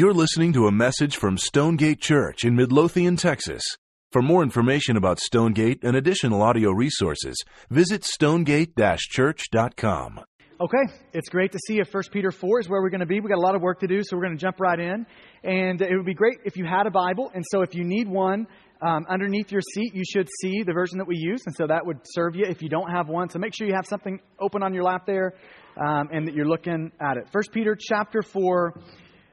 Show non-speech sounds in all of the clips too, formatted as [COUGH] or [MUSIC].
You're listening to a message from Stonegate Church in Midlothian, Texas. For more information about Stonegate and additional audio resources, visit stonegate-church.com. Okay, it's great to see you. First Peter 4 is where we're going to be. We've got a lot of work to do, so we're going to jump right in. And it would be great if you had a Bible. And so if you need one, um, underneath your seat, you should see the version that we use. And so that would serve you if you don't have one. So make sure you have something open on your lap there um, and that you're looking at it. First Peter chapter 4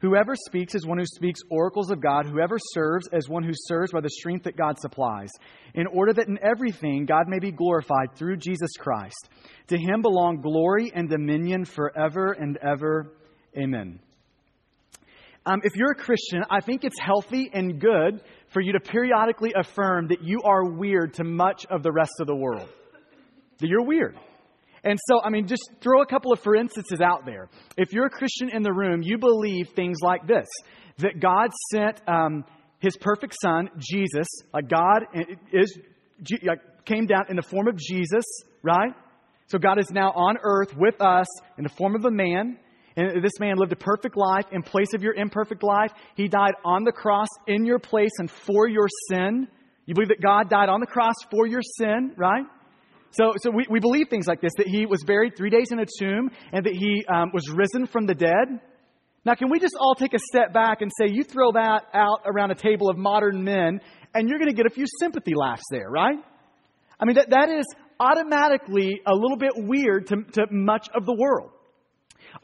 Whoever speaks is one who speaks oracles of God. Whoever serves as one who serves by the strength that God supplies, in order that in everything God may be glorified through Jesus Christ. To him belong glory and dominion forever and ever. Amen. Um, if you're a Christian, I think it's healthy and good for you to periodically affirm that you are weird to much of the rest of the world. That you're weird. And so, I mean, just throw a couple of for instances out there. If you're a Christian in the room, you believe things like this that God sent um, his perfect son, Jesus, like God is, came down in the form of Jesus, right? So God is now on earth with us in the form of a man. And this man lived a perfect life in place of your imperfect life. He died on the cross in your place and for your sin. You believe that God died on the cross for your sin, right? So, so we, we believe things like this that he was buried three days in a tomb and that he um, was risen from the dead. Now, can we just all take a step back and say, you throw that out around a table of modern men, and you're going to get a few sympathy laughs there, right? I mean, that, that is automatically a little bit weird to, to much of the world.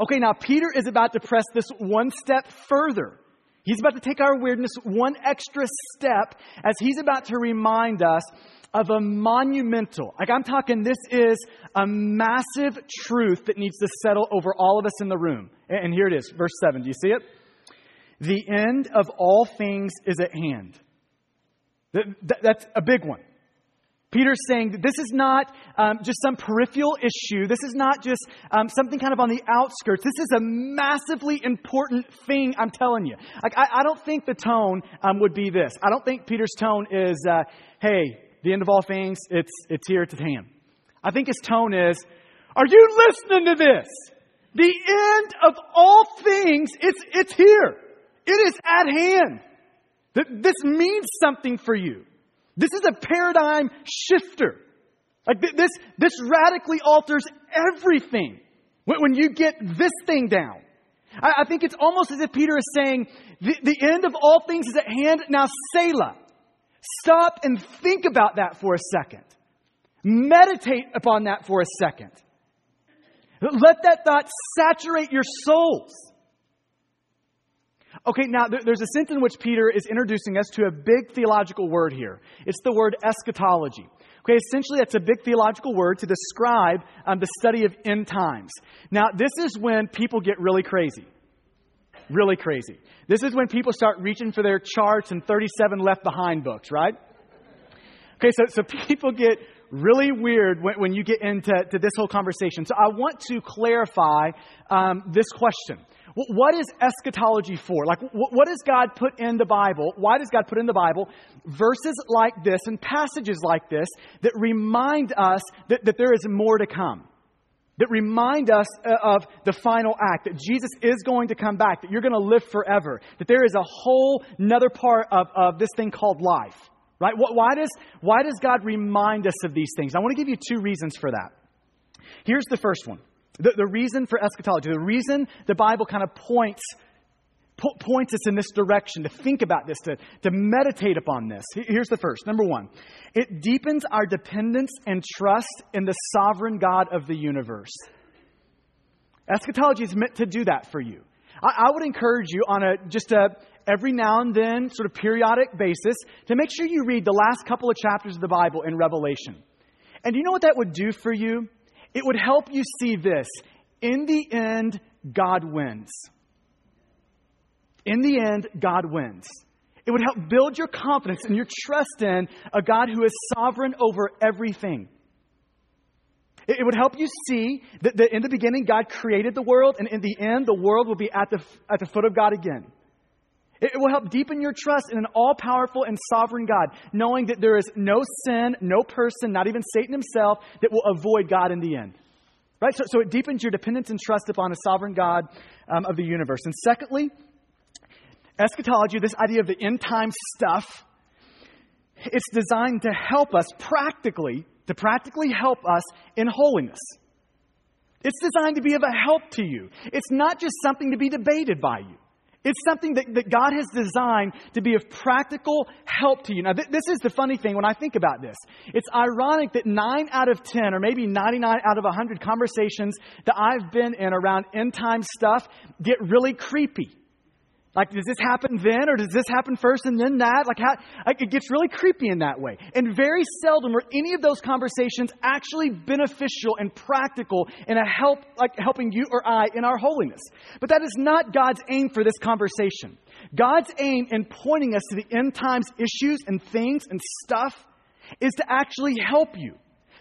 Okay, now Peter is about to press this one step further. He's about to take our weirdness one extra step as he's about to remind us of a monumental, like I'm talking, this is a massive truth that needs to settle over all of us in the room. And here it is, verse 7. Do you see it? The end of all things is at hand. That's a big one. Peter's saying that this is not um, just some peripheral issue. This is not just um, something kind of on the outskirts. This is a massively important thing, I'm telling you. Like, I, I don't think the tone um, would be this. I don't think Peter's tone is, uh, hey, the end of all things, it's, it's here, it's at hand. I think his tone is, are you listening to this? The end of all things, it's, it's here. It is at hand. This means something for you. This is a paradigm shifter. Like this, this radically alters everything when you get this thing down. I, think it's almost as if Peter is saying, the, the end of all things is at hand. Now, Selah. Stop and think about that for a second. Meditate upon that for a second. Let that thought saturate your souls. Okay, now there's a sense in which Peter is introducing us to a big theological word here. It's the word eschatology. Okay, essentially, that's a big theological word to describe um, the study of end times. Now, this is when people get really crazy really crazy. This is when people start reaching for their charts and 37 left behind books, right? Okay, so, so [LAUGHS] people get really weird when, when you get into to this whole conversation. So I want to clarify um, this question. What is eschatology for? Like, what does God put in the Bible? Why does God put in the Bible verses like this and passages like this that remind us that, that there is more to come? That remind us uh, of the final act, that Jesus is going to come back, that you're going to live forever, that there is a whole another part of, of this thing called life. Right? Why does, why does God remind us of these things? I want to give you two reasons for that. Here's the first one. The, the reason for eschatology, the reason the Bible kind of points po- points us in this direction to think about this, to, to meditate upon this. Here's the first. Number one, it deepens our dependence and trust in the sovereign God of the universe. Eschatology is meant to do that for you. I, I would encourage you on a just a every now and then, sort of periodic basis, to make sure you read the last couple of chapters of the Bible in Revelation. And you know what that would do for you? It would help you see this. In the end, God wins. In the end, God wins. It would help build your confidence and your trust in a God who is sovereign over everything. It would help you see that, that in the beginning God created the world, and in the end the world will be at the, at the foot of God again. It will help deepen your trust in an all powerful and sovereign God, knowing that there is no sin, no person, not even Satan himself, that will avoid God in the end. Right? So, so it deepens your dependence and trust upon a sovereign God um, of the universe. And secondly, eschatology, this idea of the end time stuff, it's designed to help us practically to practically help us in holiness. It's designed to be of a help to you. It's not just something to be debated by you. It's something that, that God has designed to be of practical help to you. Now, th- this is the funny thing when I think about this. It's ironic that 9 out of 10, or maybe 99 out of 100 conversations that I've been in around end time stuff get really creepy. Like, does this happen then, or does this happen first and then that? Like, how, like, it gets really creepy in that way. And very seldom are any of those conversations actually beneficial and practical in a help, like helping you or I in our holiness. But that is not God's aim for this conversation. God's aim in pointing us to the end times issues and things and stuff is to actually help you.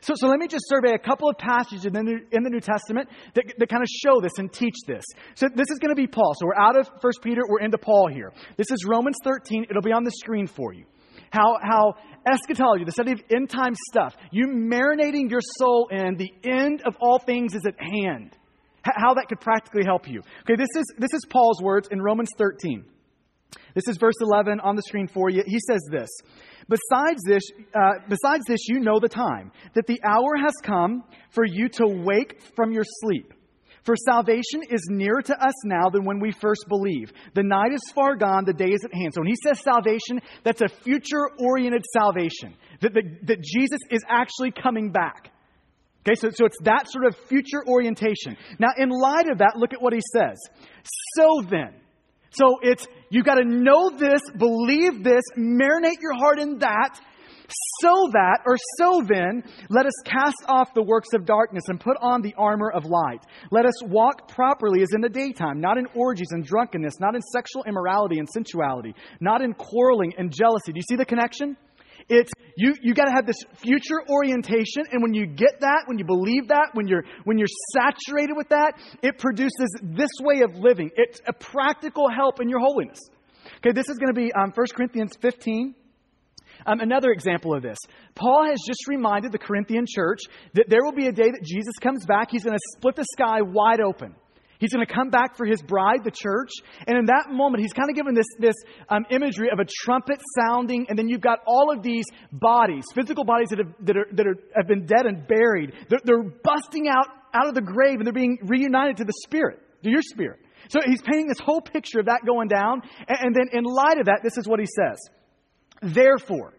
So, so let me just survey a couple of passages in the New, in the New Testament that, that kind of show this and teach this. So this is going to be Paul. So we're out of 1 Peter, we're into Paul here. This is Romans 13. It'll be on the screen for you. How, how eschatology, the study of end time stuff, you marinating your soul in the end of all things is at hand. How that could practically help you. Okay, this is, this is Paul's words in Romans 13. This is verse 11 on the screen for you. He says this Besides this, uh, besides this, you know the time, that the hour has come for you to wake from your sleep. For salvation is nearer to us now than when we first believe. The night is far gone, the day is at hand. So when he says salvation, that's a future oriented salvation, that, that, that Jesus is actually coming back. Okay, so, so it's that sort of future orientation. Now, in light of that, look at what he says. So then, so it's, you got to know this, believe this, marinate your heart in that, so that, or so then, let us cast off the works of darkness and put on the armor of light. Let us walk properly as in the daytime, not in orgies and drunkenness, not in sexual immorality and sensuality, not in quarreling and jealousy. Do you see the connection? It's you you got to have this future orientation and when you get that, when you believe that, when you're when you're saturated with that, it produces this way of living. It's a practical help in your holiness. Okay, this is going to be um, 1 Corinthians 15. Um, another example of this. Paul has just reminded the Corinthian church that there will be a day that Jesus comes back. He's going to split the sky wide open. He's going to come back for his bride, the church. And in that moment, he's kind of given this, this um, imagery of a trumpet sounding, and then you've got all of these bodies, physical bodies that have, that are, that are, have been dead and buried. They're, they're busting out, out of the grave, and they're being reunited to the spirit, to your spirit. So he's painting this whole picture of that going down. And, and then in light of that, this is what he says. Therefore,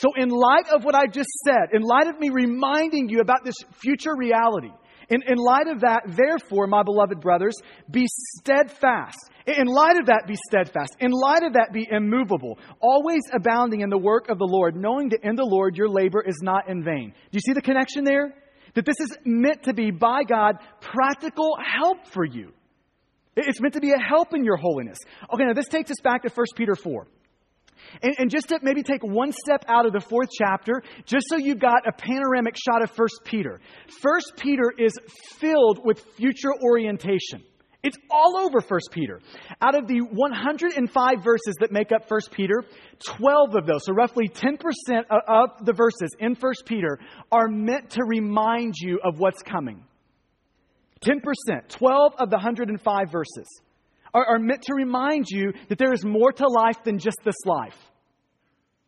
so in light of what I just said, in light of me reminding you about this future reality, in, in light of that, therefore, my beloved brothers, be steadfast. In light of that, be steadfast. In light of that, be immovable, always abounding in the work of the Lord, knowing that in the Lord your labor is not in vain. Do you see the connection there? That this is meant to be, by God, practical help for you. It's meant to be a help in your holiness. Okay, now this takes us back to 1 Peter 4. And, and, just to maybe take one step out of the fourth chapter, just so you got a panoramic shot of First Peter. First Peter is filled with future orientation. It's all over First Peter. Out of the 105 verses that make up First Peter, 12 of those, so roughly 10% of the verses in First Peter, are meant to remind you of what's coming. 10%, 12 of the 105 verses are, are meant to remind you that there is more to life than just this life.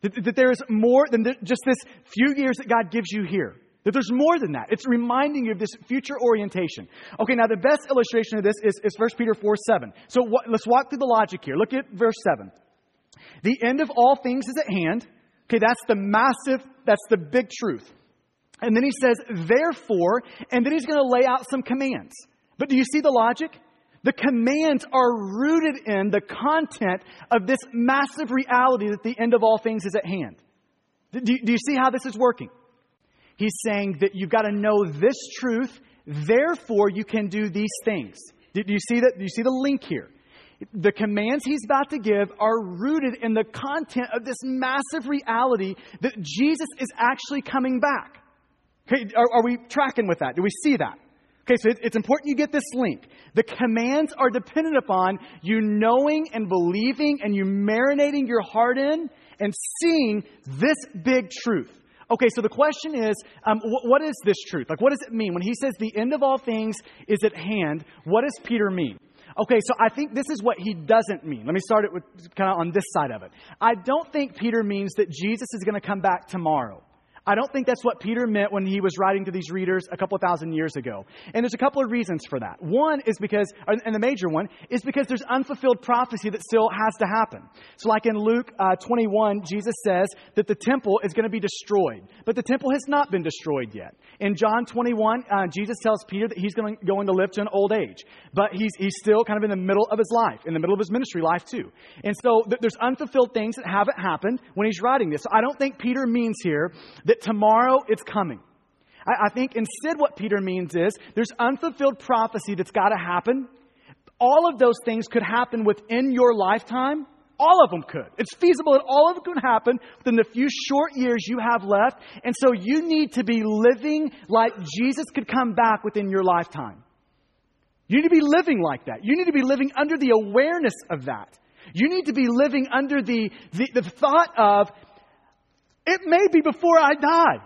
That, that there is more than just this few years that God gives you here. That there's more than that. It's reminding you of this future orientation. Okay, now the best illustration of this is, is 1 Peter 4 7. So let's walk through the logic here. Look at verse 7. The end of all things is at hand. Okay, that's the massive, that's the big truth. And then he says, therefore, and then he's going to lay out some commands. But do you see the logic? The commands are rooted in the content of this massive reality that the end of all things is at hand. Do, do you see how this is working? He's saying that you've got to know this truth, therefore you can do these things. Do, do you see that? Do you see the link here? the commands he's about to give are rooted in the content of this massive reality that Jesus is actually coming back. Okay, are, are we tracking with that? Do we see that? Okay, so it's important you get this link. The commands are dependent upon you knowing and believing and you marinating your heart in and seeing this big truth. Okay, so the question is, um, wh- what is this truth? Like, what does it mean? When he says the end of all things is at hand, what does Peter mean? Okay, so I think this is what he doesn't mean. Let me start it with kind of on this side of it. I don't think Peter means that Jesus is going to come back tomorrow. I don't think that's what Peter meant when he was writing to these readers a couple thousand years ago. And there's a couple of reasons for that. One is because, and the major one, is because there's unfulfilled prophecy that still has to happen. So, like in Luke uh, 21, Jesus says that the temple is going to be destroyed, but the temple has not been destroyed yet. In John 21, uh, Jesus tells Peter that he's going, to live to an old age, but he's, he's still kind of in the middle of his life, in the middle of his ministry life, too. And so, th- there's unfulfilled things that haven't happened when he's writing this. So, I don't think Peter means here that that tomorrow it's coming. I, I think instead what Peter means is there's unfulfilled prophecy that's got to happen. All of those things could happen within your lifetime. All of them could. It's feasible that all of them could happen within the few short years you have left. And so you need to be living like Jesus could come back within your lifetime. You need to be living like that. You need to be living under the awareness of that. You need to be living under the, the, the thought of it may be before I die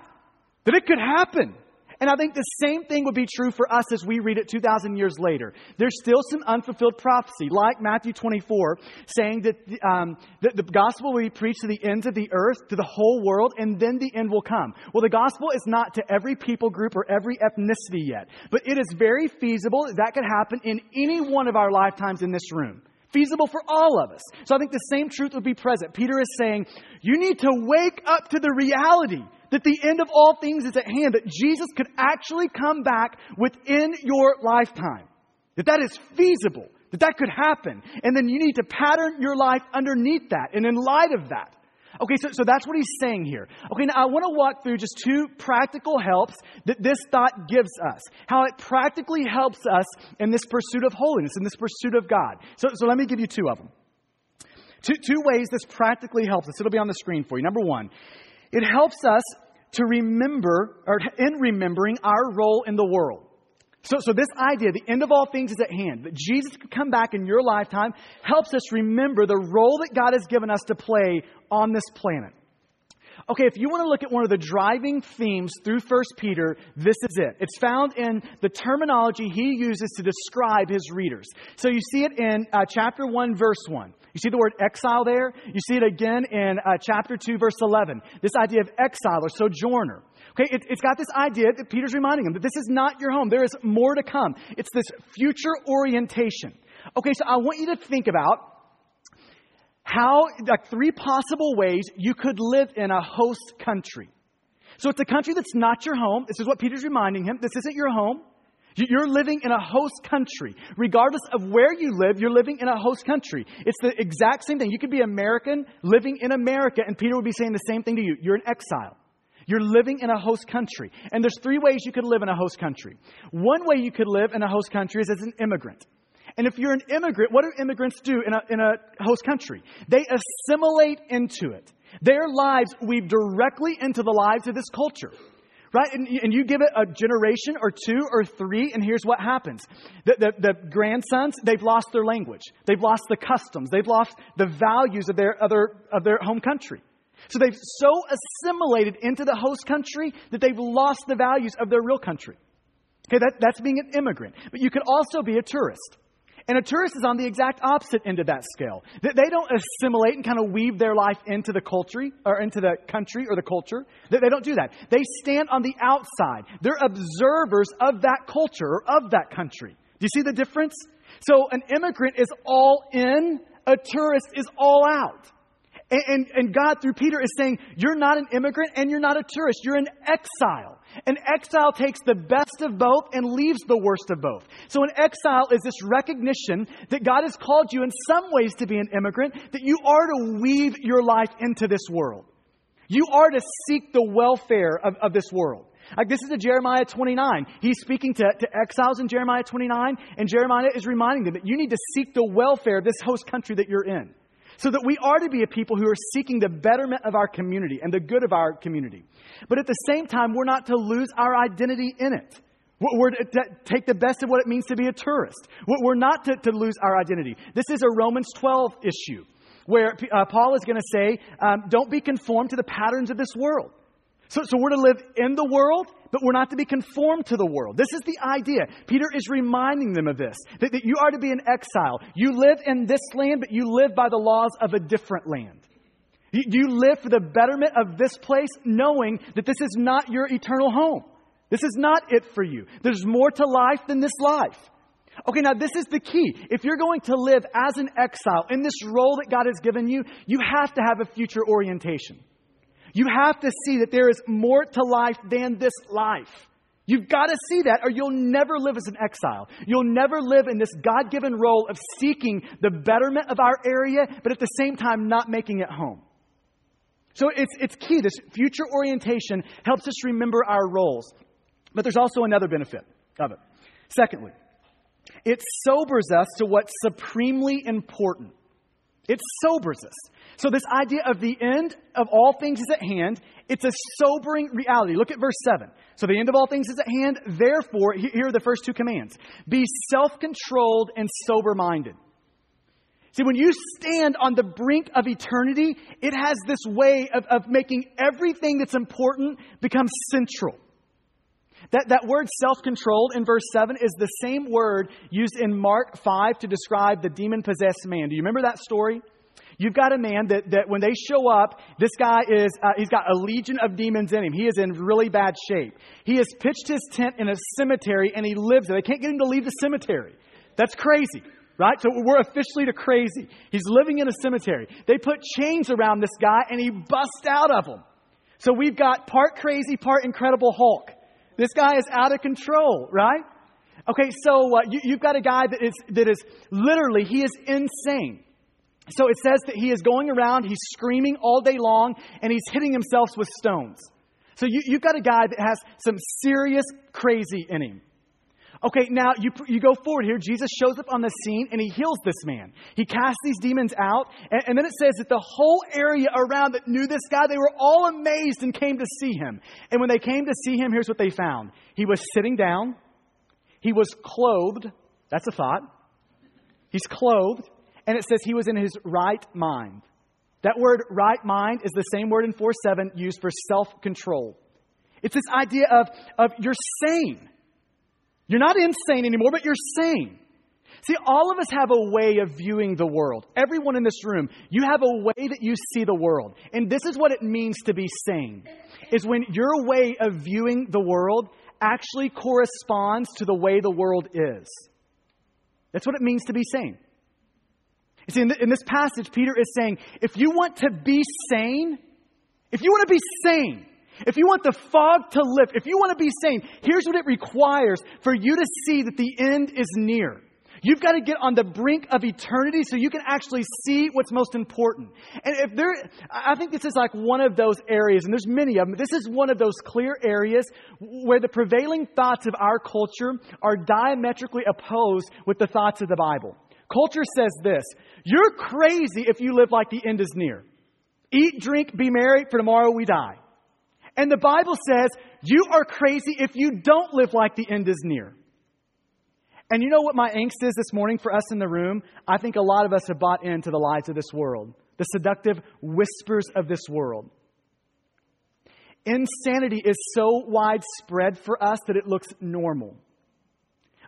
that it could happen. And I think the same thing would be true for us as we read it 2,000 years later. There's still some unfulfilled prophecy, like Matthew 24, saying that, um, that the gospel will be preached to the ends of the earth, to the whole world, and then the end will come. Well, the gospel is not to every people group or every ethnicity yet, but it is very feasible that that could happen in any one of our lifetimes in this room feasible for all of us. So I think the same truth would be present. Peter is saying, you need to wake up to the reality that the end of all things is at hand, that Jesus could actually come back within your lifetime. That that is feasible, that that could happen. And then you need to pattern your life underneath that and in light of that. Okay, so, so that's what he's saying here. Okay, now I want to walk through just two practical helps that this thought gives us. How it practically helps us in this pursuit of holiness, in this pursuit of God. So, so let me give you two of them. Two, two ways this practically helps us. It'll be on the screen for you. Number one, it helps us to remember, or in remembering our role in the world. So, so this idea, the end of all things is at hand, that Jesus could come back in your lifetime, helps us remember the role that God has given us to play on this planet. Okay, if you want to look at one of the driving themes through 1 Peter, this is it. It's found in the terminology he uses to describe his readers. So you see it in uh, chapter 1, verse 1. You see the word exile there? You see it again in uh, chapter 2, verse 11. This idea of exile or sojourner. Okay, it, has got this idea that Peter's reminding him that this is not your home. There is more to come. It's this future orientation. Okay, so I want you to think about how, like, three possible ways you could live in a host country. So it's a country that's not your home. This is what Peter's reminding him. This isn't your home. You're living in a host country. Regardless of where you live, you're living in a host country. It's the exact same thing. You could be American living in America, and Peter would be saying the same thing to you. You're an exile. You're living in a host country. And there's three ways you could live in a host country. One way you could live in a host country is as an immigrant. And if you're an immigrant, what do immigrants do in a, in a host country? They assimilate into it. Their lives weave directly into the lives of this culture. Right? And, and you give it a generation or two or three, and here's what happens. The, the, the, grandsons, they've lost their language. They've lost the customs. They've lost the values of their, other, of their home country. So they've so assimilated into the host country that they've lost the values of their real country. Okay, that, that's being an immigrant. But you could also be a tourist. And a tourist is on the exact opposite end of that scale. That they don't assimilate and kind of weave their life into the culture or into the country or the culture. They don't do that. They stand on the outside. They're observers of that culture or of that country. Do you see the difference? So an immigrant is all in, a tourist is all out. And, and, and, God, through Peter, is saying, You're not an immigrant and you're not a tourist. You're an exile. An exile takes the best of both and leaves the worst of both. So, an exile is this recognition that God has called you in some ways to be an immigrant, that you are to weave your life into this world. You are to seek the welfare of, of this world. Like this is a Jeremiah 29. He's speaking to, to exiles in Jeremiah 29, and Jeremiah is reminding them that you need to seek the welfare of this host country that you're in. So that we are to be a people who are seeking the betterment of our community and the good of our community. But at the same time, we're not to lose our identity in it. We're to take the best of what it means to be a tourist. We're not to, to lose our identity. This is a Romans 12 issue where uh, Paul is going to say, um, don't be conformed to the patterns of this world. So, so we're to live in the world, but we're not to be conformed to the world. This is the idea. Peter is reminding them of this that, that you are to be an exile. You live in this land, but you live by the laws of a different land. You, you live for the betterment of this place, knowing that this is not your eternal home. This is not it for you. There's more to life than this life. Okay, now this is the key. If you're going to live as an exile in this role that God has given you, you have to have a future orientation. You have to see that there is more to life than this life. You've got to see that, or you'll never live as an exile. You'll never live in this God given role of seeking the betterment of our area, but at the same time not making it home. So it's, it's key. This future orientation helps us remember our roles. But there's also another benefit of it. Secondly, it sobers us to what's supremely important. It sobers us. So, this idea of the end of all things is at hand, it's a sobering reality. Look at verse 7. So, the end of all things is at hand. Therefore, here are the first two commands be self controlled and sober minded. See, when you stand on the brink of eternity, it has this way of, of making everything that's important become central. That, that word self controlled in verse 7 is the same word used in Mark 5 to describe the demon possessed man. Do you remember that story? You've got a man that, that when they show up, this guy is, uh, he's got a legion of demons in him. He is in really bad shape. He has pitched his tent in a cemetery and he lives there. They can't get him to leave the cemetery. That's crazy, right? So we're officially to crazy. He's living in a cemetery. They put chains around this guy and he busts out of them. So we've got part crazy, part incredible Hulk. This guy is out of control, right? Okay, so uh, you, you've got a guy that is, that is literally, he is insane. So it says that he is going around, he's screaming all day long, and he's hitting himself with stones. So you, you've got a guy that has some serious crazy in him. Okay, now you, you go forward here. Jesus shows up on the scene and he heals this man. He casts these demons out. And, and, then it says that the whole area around that knew this guy, they were all amazed and came to see him. And when they came to see him, here's what they found he was sitting down, he was clothed. That's a thought. He's clothed and it says he was in his right mind. That word right mind is the same word in 4 7 used for self control. It's this idea of, of you're sane. You're not insane anymore, but you're sane. See, all of us have a way of viewing the world. Everyone in this room, you have a way that you see the world. And this is what it means to be sane. Is when your way of viewing the world actually corresponds to the way the world is. That's what it means to be sane. You see, in, in this passage, Peter is saying if you want to be sane, if you want to be sane, if you want the fog to lift, if you want to be sane, here's what it requires for you to see that the end is near. You've got to get on the brink of eternity so you can actually see what's most important. And if there, I think this is like one of those areas, and there's many of them. This is one of those clear areas where the prevailing thoughts of our culture are diametrically opposed with the thoughts of the Bible. Culture says this You're crazy if you live like the end is near. Eat, drink, be merry, for tomorrow we die. And the Bible says you are crazy if you don't live like the end is near. And you know what my angst is this morning for us in the room? I think a lot of us have bought into the lies of this world, the seductive whispers of this world. Insanity is so widespread for us that it looks normal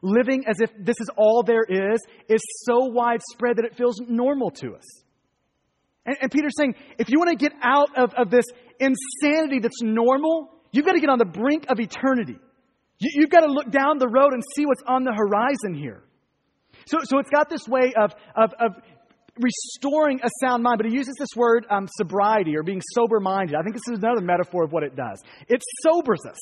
living as if this is all there is, is so widespread that it feels normal to us. And, and Peter's saying, if you want to get out of, of this insanity that's normal, you've got to get on the brink of eternity. You, you've got to look down the road and see what's on the horizon here. So, so it's got this way of, of, of restoring a sound mind, but he uses this word um, sobriety or being sober minded. I think this is another metaphor of what it does. It sobers us.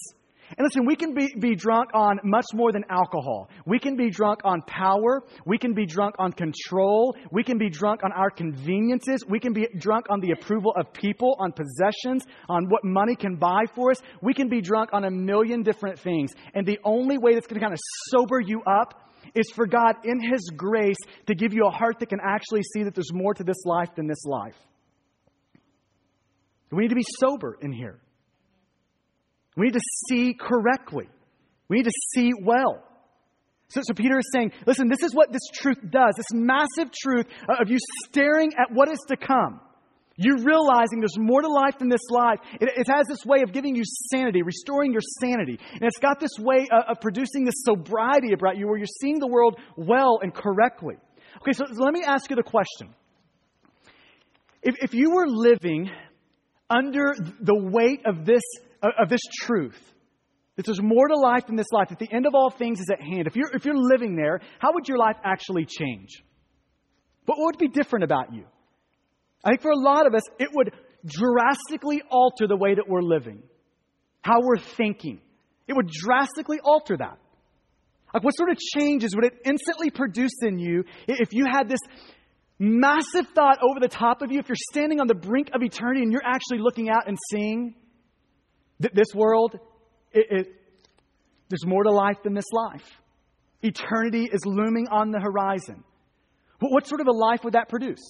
And listen, we can be, be drunk on much more than alcohol. We can be drunk on power. We can be drunk on control. We can be drunk on our conveniences. We can be drunk on the approval of people, on possessions, on what money can buy for us. We can be drunk on a million different things. And the only way that's going to kind of sober you up is for God, in His grace, to give you a heart that can actually see that there's more to this life than this life. We need to be sober in here. We need to see correctly. We need to see well. So, so Peter is saying, listen, this is what this truth does. This massive truth of you staring at what is to come. You realizing there's more to life than this life. It, it, has this way of giving you sanity, restoring your sanity. And it's got this way of, of producing this sobriety about you where you're seeing the world well and correctly. Okay, so, let me ask you the question. If, if you were living under the weight of this, of this truth, that there's more to life than this life, that the end of all things is at hand, if you're, if you're living there, how would your life actually change? But What would be different about you? I think for a lot of us, it would drastically alter the way that we're living, how we're thinking. It would drastically alter that. Like, what sort of changes would it instantly produce in you if you had this massive thought over the top of you, if you're standing on the brink of eternity and you're actually looking out and seeing that this world, it, it, there's more to life than this life. Eternity is looming on the horizon. What, what sort of a life would that produce?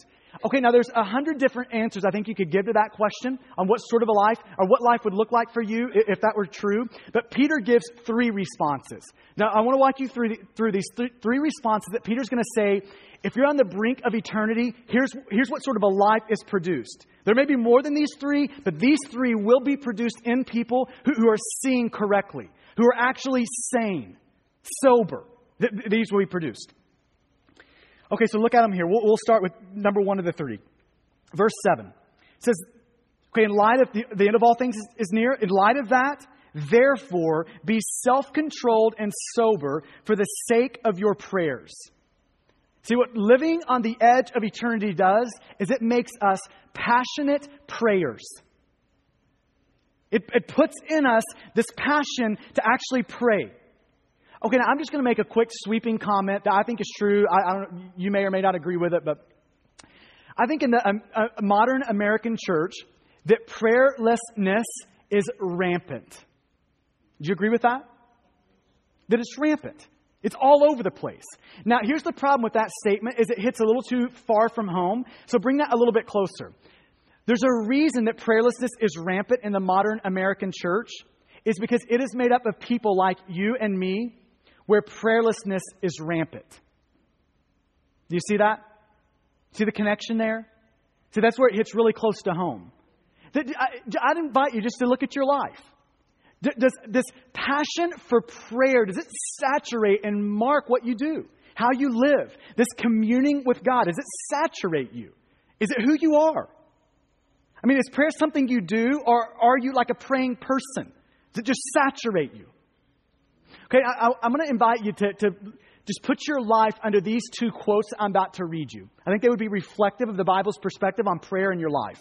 Okay, now there's a hundred different answers I think you could give to that question on what sort of a life or what life would look like for you if that were true. But Peter gives three responses. Now I want to walk you through, the, through these th- three responses that Peter's going to say. If you're on the brink of eternity, here's, here's what sort of a life is produced. There may be more than these three, but these three will be produced in people who, who are seeing correctly, who are actually sane, sober. Th- these will be produced. Okay, so look at them here. We'll, we'll start with number one of the three. Verse 7. It says, okay, in light of the, the end of all things is, is near, in light of that, therefore be self controlled and sober for the sake of your prayers. See, what living on the edge of eternity does is it makes us passionate prayers. It, it puts in us this passion to actually pray. Okay, now I'm just going to make a quick sweeping comment that I think is true. I, I don't, you may or may not agree with it, but I think in the um, uh, modern American church that prayerlessness is rampant. Do you agree with that? That it's rampant. It's all over the place. Now, here's the problem with that statement is it hits a little too far from home. So bring that a little bit closer. There's a reason that prayerlessness is rampant in the modern American church is because it is made up of people like you and me where prayerlessness is rampant. Do you see that? See the connection there? See, that's where it hits really close to home. I'd invite you just to look at your life. Does this passion for prayer, does it saturate and mark what you do? How you live? This communing with God, does it saturate you? Is it who you are? I mean, is prayer something you do, or are you like a praying person? Does it just saturate you? Okay, I, am going to invite you to, to just put your life under these two quotes I'm about to read you. I think they would be reflective of the Bible's perspective on prayer in your life.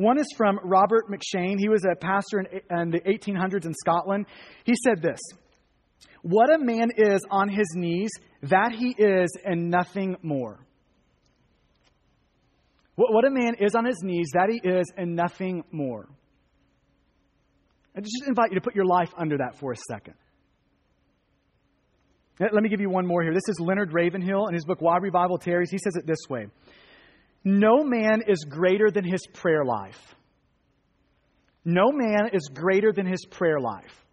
One is from Robert M'Cheyne. He was a pastor in, in the 1800s in Scotland. He said this What a man is on his knees, that he is, and nothing more. What, a man is on his knees, that he is, and nothing more. I just invite you to put your life under that for a second. Let me give you one more here. This is Leonard Ravenhill in his book, Why Revival Tarries. He says it this way No man is greater than his prayer life. No man is greater than his prayer life.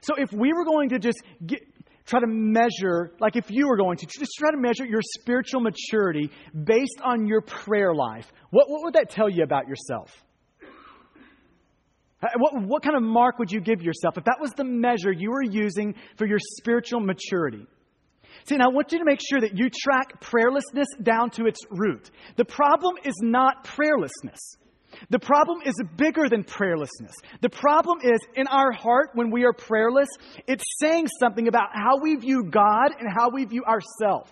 So if we were going to just get, try to measure, like if you were going to just try to measure your spiritual maturity based on your prayer life, what, what would that tell you about yourself? Uh, what, what kind of mark would you give yourself if that was the measure you were using for your spiritual maturity? See, now I want you to make sure that you track prayerlessness down to its root. The problem is not prayerlessness. The problem is bigger than prayerlessness. The problem is in our heart when we are prayerless, it's saying something about how we view God and how we view ourselves.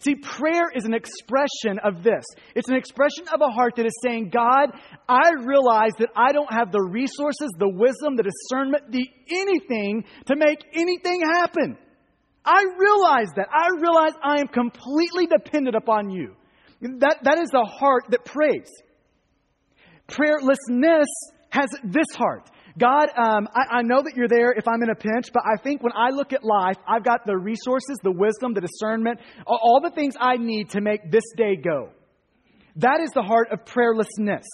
See, prayer is an expression of this. It's an expression of a heart that is saying, God, I realize that I don't have the resources, the wisdom, the discernment, the anything to make anything happen. I realize that. I realize I am completely dependent upon you. That, that is a heart that prays. Prayerlessness has this heart. God, um, I, I, know that you're there if I'm in a pinch, but I think when I look at life, I've got the resources, the wisdom, the discernment, all, all the things I need to make this day go. That is the heart of prayerlessness.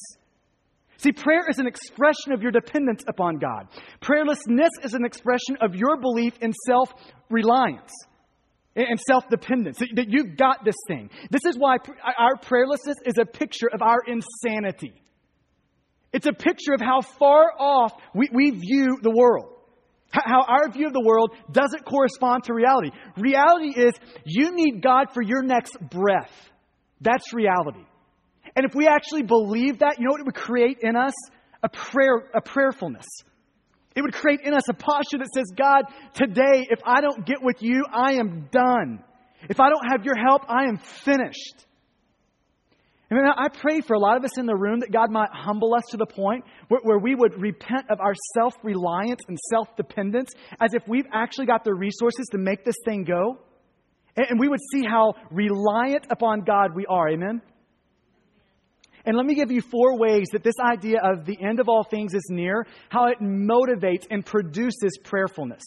See, prayer is an expression of your dependence upon God. Prayerlessness is an expression of your belief in self reliance and self dependence, that you've got this thing. This is why our prayerlessness is a picture of our insanity. It's a picture of how far off we, we view the world. How our view of the world doesn't correspond to reality. Reality is you need God for your next breath. That's reality. And if we actually believe that, you know what it would create in us? A prayer, a prayerfulness. It would create in us a posture that says, God, today, if I don't get with you, I am done. If I don't have your help, I am finished. And I pray for a lot of us in the room that God might humble us to the point where, where we would repent of our self reliance and self dependence as if we've actually got the resources to make this thing go. And, and we would see how reliant upon God we are. Amen? And let me give you four ways that this idea of the end of all things is near, how it motivates and produces prayerfulness.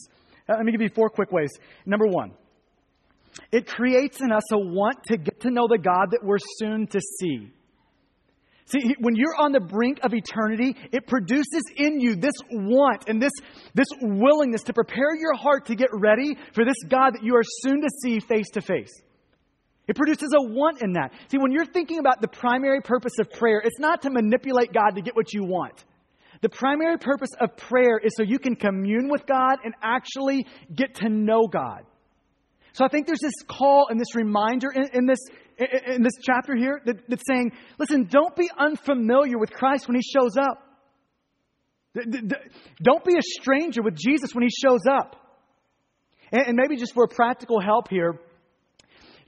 Uh, let me give you four quick ways. Number one, it creates in us a want to get to know the God that we're soon to see. See, when you're on the brink of eternity, it produces in you this want and this, this willingness to prepare your heart to get ready for this God that you are soon to see face to face. It produces a want in that. See, when you're thinking about the primary purpose of prayer, it's not to manipulate God to get what you want. The primary purpose of prayer is so you can commune with God and actually get to know God. So I think there's this call and this reminder in, in this, in this chapter here that, that's saying, listen, don't be unfamiliar with Christ when he shows up. Don't be a stranger with Jesus when he shows up. And maybe just for practical help here,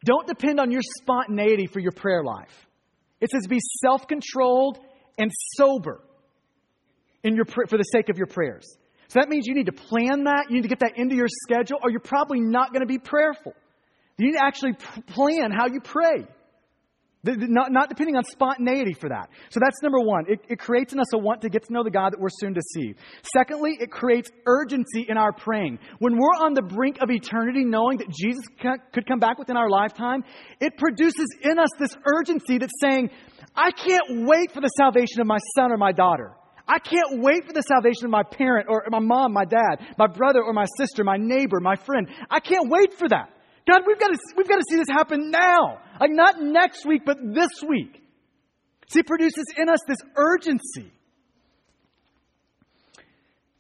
don't depend on your spontaneity for your prayer life. It says be self controlled and sober in your, for the sake of your prayers. So that means you need to plan that. You need to get that into your schedule, or you're probably not going to be prayerful. You need to actually plan how you pray. Not, not depending on spontaneity for that. So that's number one. It, it creates in us a want to get to know the God that we're soon to see. Secondly, it creates urgency in our praying. When we're on the brink of eternity, knowing that Jesus could come back within our lifetime, it produces in us this urgency that's saying, I can't wait for the salvation of my son or my daughter. I can't wait for the salvation of my parent or my mom, my dad, my brother or my sister, my neighbor, my friend. I can't wait for that. God, we've got to, we've got to see this happen now. Like not next week, but this week. See, it produces in us this urgency.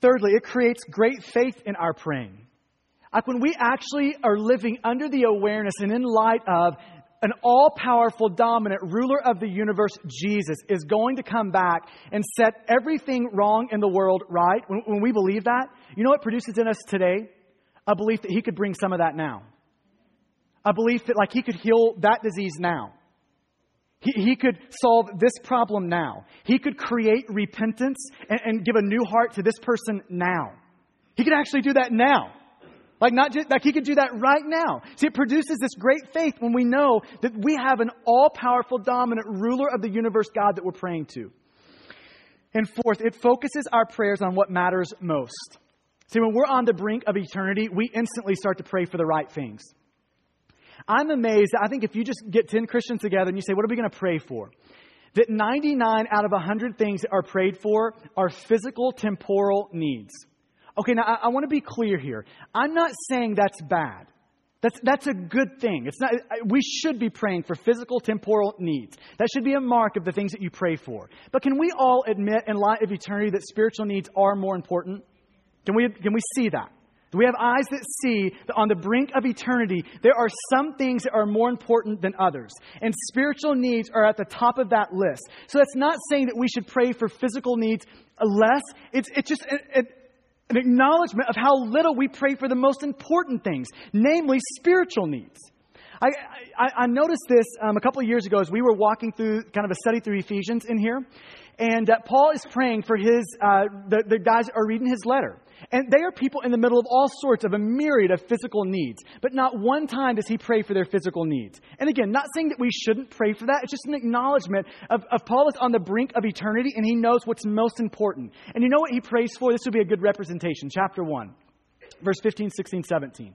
Thirdly, it creates great faith in our praying. Like when we actually are living under the awareness and in light of an all powerful, dominant ruler of the universe, Jesus, is going to come back and set everything wrong in the world right. When, when, we believe that, you know what produces in us today? A belief that he could bring some of that now. A belief that, like, he could heal that disease now. He, he could solve this problem now. He could create repentance and, and give a new heart to this person now. He could actually do that now. Like not just like he could do that right now. See, it produces this great faith when we know that we have an all-powerful, dominant ruler of the universe, God, that we're praying to. And fourth, it focuses our prayers on what matters most. See, when we're on the brink of eternity, we instantly start to pray for the right things. I'm amazed. I think if you just get 10 Christians together and you say, What are we going to pray for? That 99 out of 100 things that are prayed for are physical, temporal needs. Okay, now I, I want to be clear here. I'm not saying that's bad. That's, that's a good thing. It's not, we should be praying for physical, temporal needs. That should be a mark of the things that you pray for. But can we all admit, in light of eternity, that spiritual needs are more important? Can we, can we see that? We have eyes that see that on the brink of eternity, there are some things that are more important than others? And spiritual needs are at the top of that list. So that's not saying that we should pray for physical needs less. It's, it's just, an acknowledgement of how little we pray for the most important things, namely spiritual needs. I, I, I noticed this um, a couple of years ago as we were walking through kind of a study through Ephesians in here. And uh, Paul is praying for his, uh, the, the guys are reading his letter. And they are people in the middle of all sorts of a myriad of physical needs. But not one time does he pray for their physical needs. And again, not saying that we shouldn't pray for that. It's just an acknowledgement of, of Paul is on the brink of eternity and he knows what's most important. And you know what he prays for? This would be a good representation. Chapter 1, verse 15, 16, 17.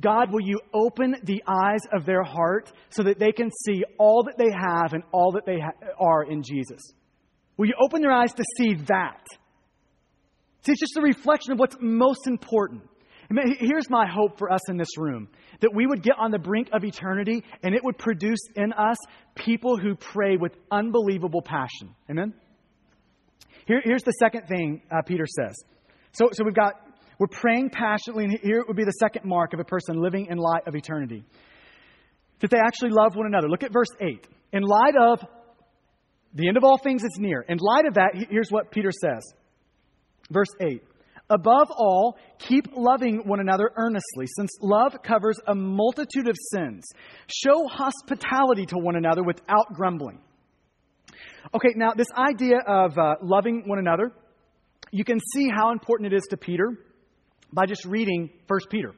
God, will you open the eyes of their heart so that they can see all that they have and all that they ha- are in Jesus? Will you open their eyes to see that? See, it's just a reflection of what's most important. Here's my hope for us in this room that we would get on the brink of eternity and it would produce in us people who pray with unbelievable passion. Amen? Here, here's the second thing uh, Peter says. So, so we've got, we're praying passionately, and here it would be the second mark of a person living in light of eternity. That they actually love one another. Look at verse 8. In light of the end of all things is near. In light of that, here's what Peter says. Verse 8. Above all, keep loving one another earnestly, since love covers a multitude of sins. Show hospitality to one another without grumbling. Okay, now this idea of uh, loving one another, you can see how important it is to Peter by just reading 1 Peter.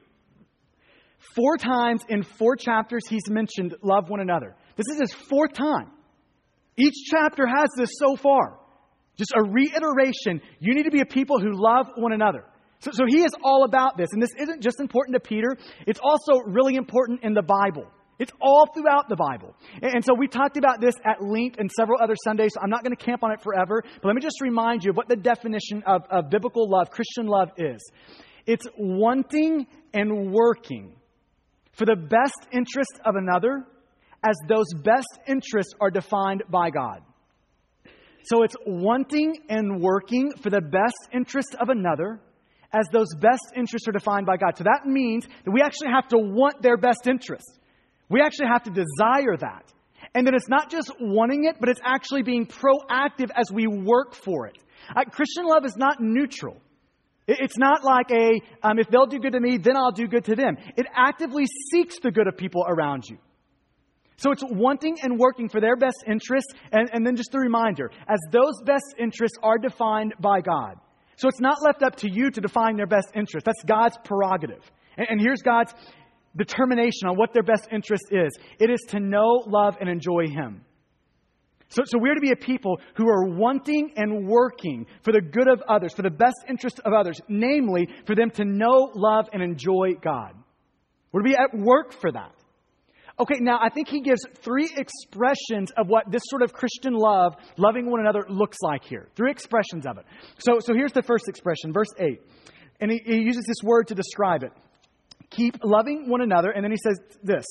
Four times in four chapters, he's mentioned love one another. This is his fourth time. Each chapter has this so far. Just a reiteration. You need to be a people who love one another. So, so he is all about this. And this isn't just important to Peter, it's also really important in the Bible. It's all throughout the Bible. And, so we talked about this at length in several other Sundays, so I'm not going to camp on it forever. But let me just remind you of what the definition of, of biblical love, Christian love, is it's wanting and working for the best interest of another as those best interests are defined by God. So it's wanting and working for the best interest of another as those best interests are defined by God. So that means that we actually have to want their best interest. We actually have to desire that. And then it's not just wanting it, but it's actually being proactive as we work for it. Uh, Christian love is not neutral. It's not like a, um, if they'll do good to me, then I'll do good to them. It actively seeks the good of people around you. So it's wanting and working for their best interests, and, and then just a reminder as those best interests are defined by God. So it's not left up to you to define their best interest. That's God's prerogative. And, and here's God's determination on what their best interest is it is to know, love, and enjoy Him. So, so we're to be a people who are wanting and working for the good of others, for the best interest of others, namely for them to know, love, and enjoy God. We're to be at work for that. Okay, now I think he gives three expressions of what this sort of Christian love, loving one another, looks like here. Three expressions of it. So, so here's the first expression, verse 8. And he, he uses this word to describe it. Keep loving one another, and then he says this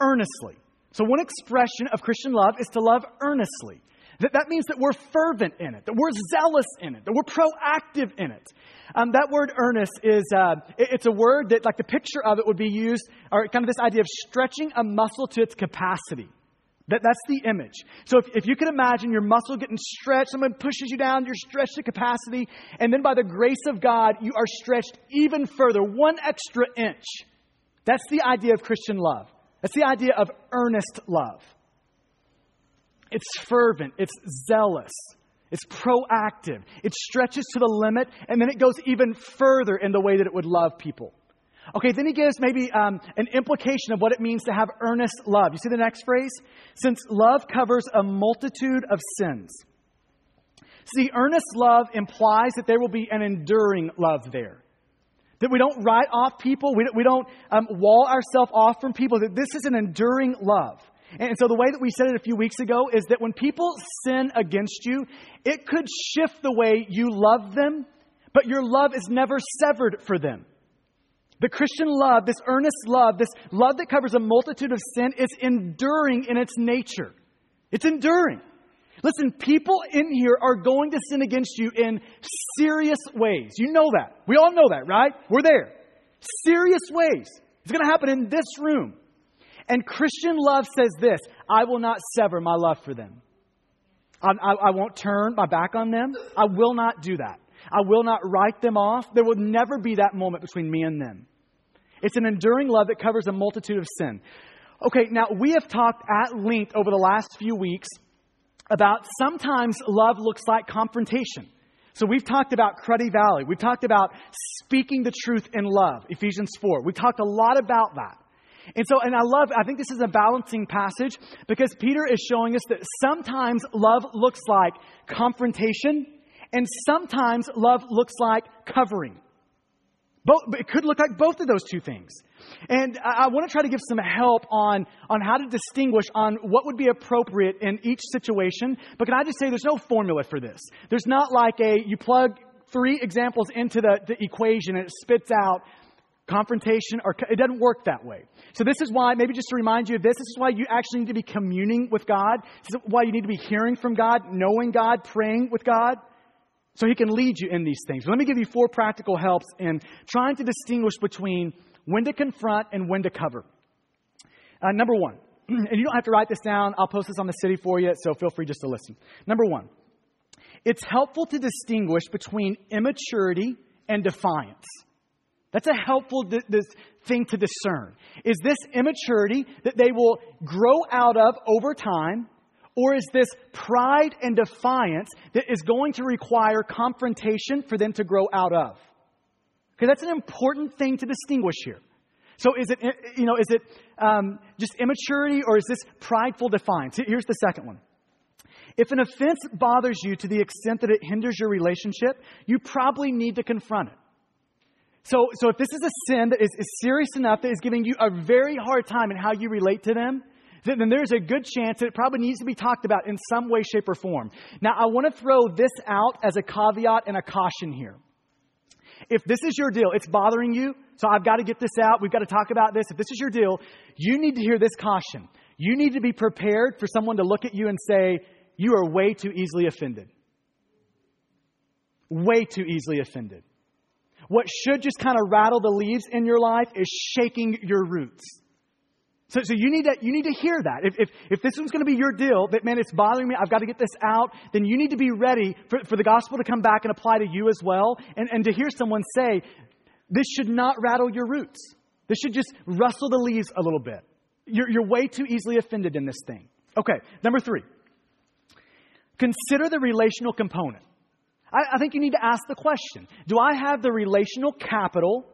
earnestly. So, one expression of Christian love is to love earnestly. That, that means that we're fervent in it, that we're zealous in it, that we're proactive in it. Um, that word earnest is, uh, it, it's a word that, like, the picture of it would be used, or kind of this idea of stretching a muscle to its capacity. That, that's the image. So if, if you can imagine your muscle getting stretched, someone pushes you down, you're stretched to capacity, and then by the grace of God, you are stretched even further, one extra inch. That's the idea of Christian love. That's the idea of earnest love. It's fervent, it's zealous, it's proactive, it stretches to the limit, and then it goes even further in the way that it would love people. Okay, then he gives maybe um, an implication of what it means to have earnest love. You see the next phrase? Since love covers a multitude of sins. See, earnest love implies that there will be an enduring love there. That we don't write off people, we don't, we don't um, wall ourselves off from people, that this is an enduring love. And so the way that we said it a few weeks ago is that when people sin against you, it could shift the way you love them, but your love is never severed for them. The Christian love, this earnest love, this love that covers a multitude of sin, is enduring in its nature. It's enduring. Listen, people in here are going to sin against you in serious ways. You know that. We all know that, right? We're there. Serious ways. It's going to happen in this room. And Christian love says this I will not sever my love for them. I, I, I, won't turn my back on them. I will not do that. I will not write them off. There will never be that moment between me and them. It's an enduring love that covers a multitude of sin. Okay, now we have talked at length over the last few weeks about sometimes love looks like confrontation. So we've talked about Cruddy Valley. We've talked about speaking the truth in love, Ephesians 4. We've talked a lot about that. And so, and I love, I think this is a balancing passage because Peter is showing us that sometimes love looks like confrontation and sometimes love looks like covering. Both, it could look like both of those two things. And I, I want to try to give some help on, on how to distinguish on what would be appropriate in each situation. But can I just say there's no formula for this? There's not like a, you plug three examples into the, the equation and it spits out confrontation or it doesn't work that way. So this is why, maybe just to remind you of this, this is why you actually need to be communing with God. This is why you need to be hearing from God, knowing God, praying with God. So he can lead you in these things. Let me give you four practical helps in trying to distinguish between when to confront and when to cover. Uh, number one, [CLEARS THROAT] and you don't have to write this down. I'll post this on the city for you, so feel free just to listen. Number one, it's helpful to distinguish between immaturity and defiance. That's a helpful this thing to discern. Is this immaturity that they will grow out of over time, or is this pride and defiance that is going to require confrontation for them to grow out of? Because that's an important thing to distinguish here. So is it, you know, is it um, just immaturity or is this prideful defiance? Here's the second one. If an offense bothers you to the extent that it hinders your relationship, you probably need to confront it. So, so if this is a sin that is, is serious enough that is giving you a very hard time in how you relate to them, then, then there's a good chance that it probably needs to be talked about in some way, shape, or form. Now, I want to throw this out as a caveat and a caution here. If this is your deal, it's bothering you, so I've got to get this out. We've got to talk about this. If this is your deal, you need to hear this caution. You need to be prepared for someone to look at you and say, You are way too easily offended. Way too easily offended. What should just kind of rattle the leaves in your life is shaking your roots. So, so you, need to, you need to hear that. If, if, if this one's going to be your deal, that man, it's bothering me, I've got to get this out, then you need to be ready for, for the gospel to come back and apply to you as well, and, and to hear someone say, this should not rattle your roots. This should just rustle the leaves a little bit. You're, you're way too easily offended in this thing. Okay, number three. Consider the relational component. I, I think you need to ask the question Do I have the relational capital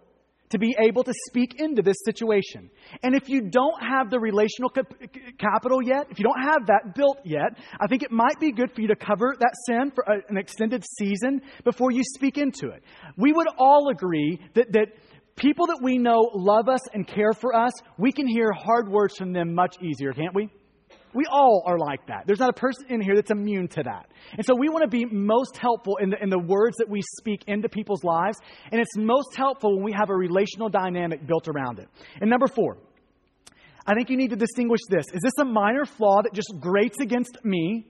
to be able to speak into this situation. And if you don't have the relational cap- capital yet, if you don't have that built yet, I think it might be good for you to cover that sin for a, an extended season before you speak into it. We would all agree that, that people that we know love us and care for us, we can hear hard words from them much easier, can't we? We all are like that. There's not a person in here that's immune to that. And so we want to be most helpful in the, in the words that we speak into people's lives. And it's most helpful when we have a relational dynamic built around it. And number four, I think you need to distinguish this. Is this a minor flaw that just grates against me?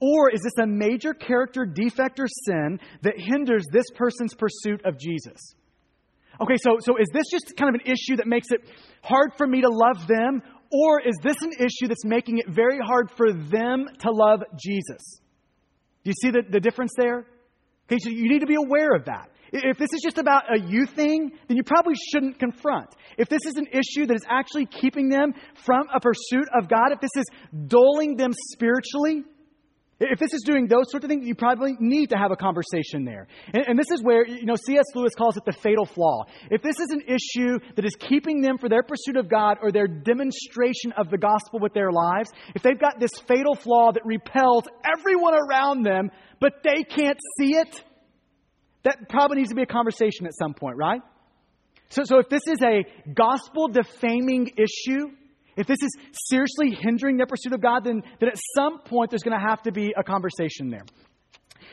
Or is this a major character defect or sin that hinders this person's pursuit of Jesus? Okay, so, so is this just kind of an issue that makes it hard for me to love them? Or is this an issue that's making it very hard for them to love Jesus? Do you see the, the difference there? Okay, so you need to be aware of that. If this is just about a you thing, then you probably shouldn't confront. If this is an issue that is actually keeping them from a pursuit of God, if this is dulling them spiritually, if this is doing those sorts of things, you probably need to have a conversation there. And, and, this is where, you know, C.S. Lewis calls it the fatal flaw. If this is an issue that is keeping them for their pursuit of God or their demonstration of the gospel with their lives, if they've got this fatal flaw that repels everyone around them, but they can't see it, that probably needs to be a conversation at some point, right? So, so if this is a gospel defaming issue, if this is seriously hindering their pursuit of God, then, then at some point there's going to have to be a conversation there.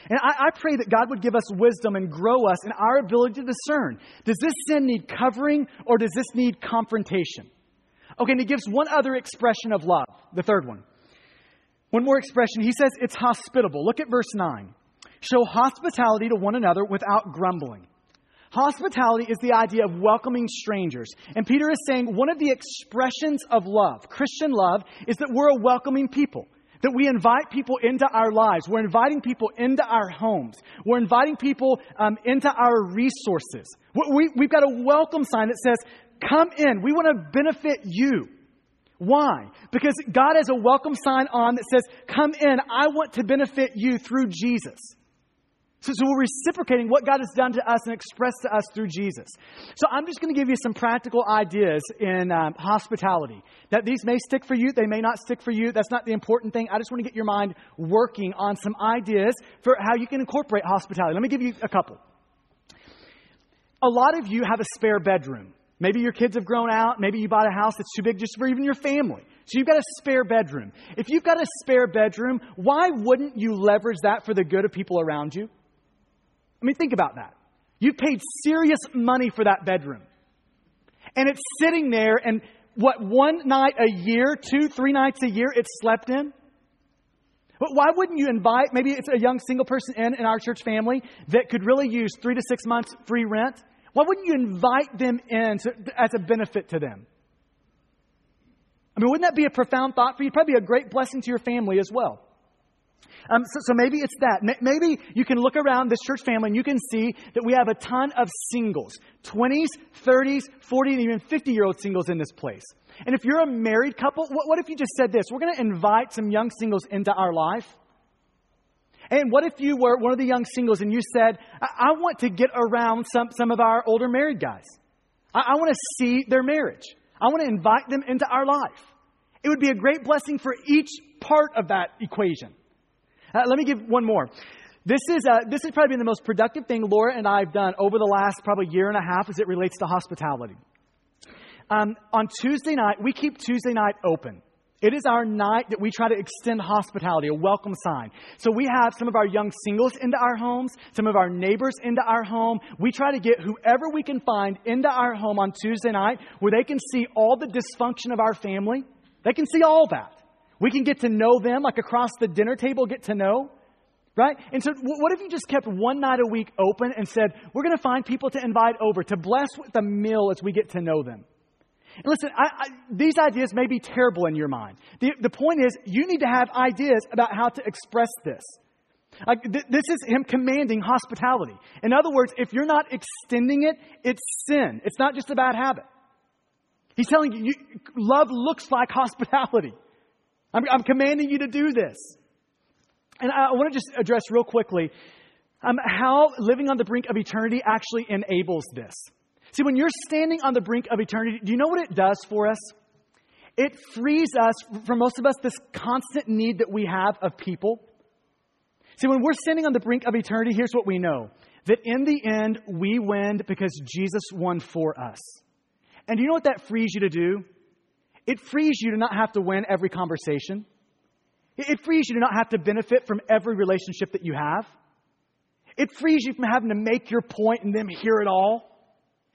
And I, I, pray that God would give us wisdom and grow us in our ability to discern. Does this sin need covering or does this need confrontation? Okay, and he gives one other expression of love, the third one. One more expression. He says it's hospitable. Look at verse 9. Show hospitality to one another without grumbling. Hospitality is the idea of welcoming strangers. And Peter is saying one of the expressions of love, Christian love, is that we're a welcoming people. That we invite people into our lives. We're inviting people into our homes. We're inviting people um, into our resources. We, we, we've got a welcome sign that says, Come in. We want to benefit you. Why? Because God has a welcome sign on that says, Come in, I want to benefit you through Jesus. So, so, we're reciprocating what God has done to us and expressed to us through Jesus. So I'm just going to give you some practical ideas in um, hospitality. That these may stick for you, they may not stick for you. That's not the important thing. I just want to get your mind working on some ideas for how you can incorporate hospitality. Let me give you a couple. A lot of you have a spare bedroom. Maybe your kids have grown out. Maybe you bought a house that's too big just for even your family. So you've got a spare bedroom. If you've got a spare bedroom, why wouldn't you leverage that for the good of people around you? I mean, think about that. You paid serious money for that bedroom. And it's sitting there, and what, one night a year, two, three nights a year, it's slept in? But why wouldn't you invite, maybe it's a young single person in, in our church family that could really use three to six months free rent? Why wouldn't you invite them in to, as a benefit to them? I mean, wouldn't that be a profound thought for you? Probably a great blessing to your family as well. Um, so, so, maybe it's that. Maybe you can look around this church family and you can see that we have a ton of singles 20s, 30s, 40, and even 50 year old singles in this place. And if you're a married couple, what, what if you just said this? We're going to invite some young singles into our life. And what if you were one of the young singles and you said, I, I want to get around some, some of our older married guys? I, I want to see their marriage. I want to invite them into our life. It would be a great blessing for each part of that equation. Uh, let me give one more. This is, uh, this has probably been the most productive thing Laura and I have done over the last probably year and a half as it relates to hospitality. Um, on Tuesday night, we keep Tuesday night open. It is our night that we try to extend hospitality, a welcome sign. So we have some of our young singles into our homes, some of our neighbors into our home. We try to get whoever we can find into our home on Tuesday night where they can see all the dysfunction of our family. They can see all that. We can get to know them, like across the dinner table, get to know. Right? And so, what if you just kept one night a week open and said, we're going to find people to invite over to bless with a meal as we get to know them? And listen, I, I, these ideas may be terrible in your mind. The, the point is, you need to have ideas about how to express this. Like, th- this is him commanding hospitality. In other words, if you're not extending it, it's sin. It's not just a bad habit. He's telling you, you love looks like [LAUGHS] hospitality. I'm, I'm commanding you to do this. And I want to just address real quickly um, how living on the brink of eternity actually enables this. See, when you're standing on the brink of eternity, do you know what it does for us? It frees us, for most of us, this constant need that we have of people. See, when we're standing on the brink of eternity, here's what we know that in the end, we win because Jesus won for us. And do you know what that frees you to do? It frees you to not have to win every conversation. It frees you to not have to benefit from every relationship that you have. It frees you from having to make your point and them hear it all.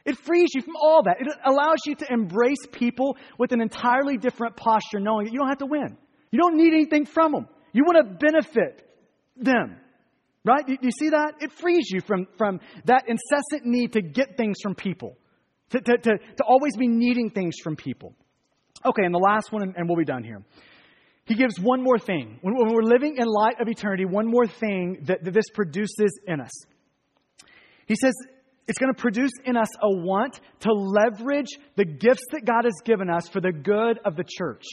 It frees you from all that. It allows you to embrace people with an entirely different posture, knowing that you don't have to win. You don't need anything from them. You want to benefit them. Right? Do you see that? It frees you from, from that incessant need to get things from people, to, to, to, to always be needing things from people. Okay, and the last one, and we'll be done here. He gives one more thing. When, we're living in light of eternity, one more thing that, that this produces in us. He says it's going to produce in us a want to leverage the gifts that God has given us for the good of the church.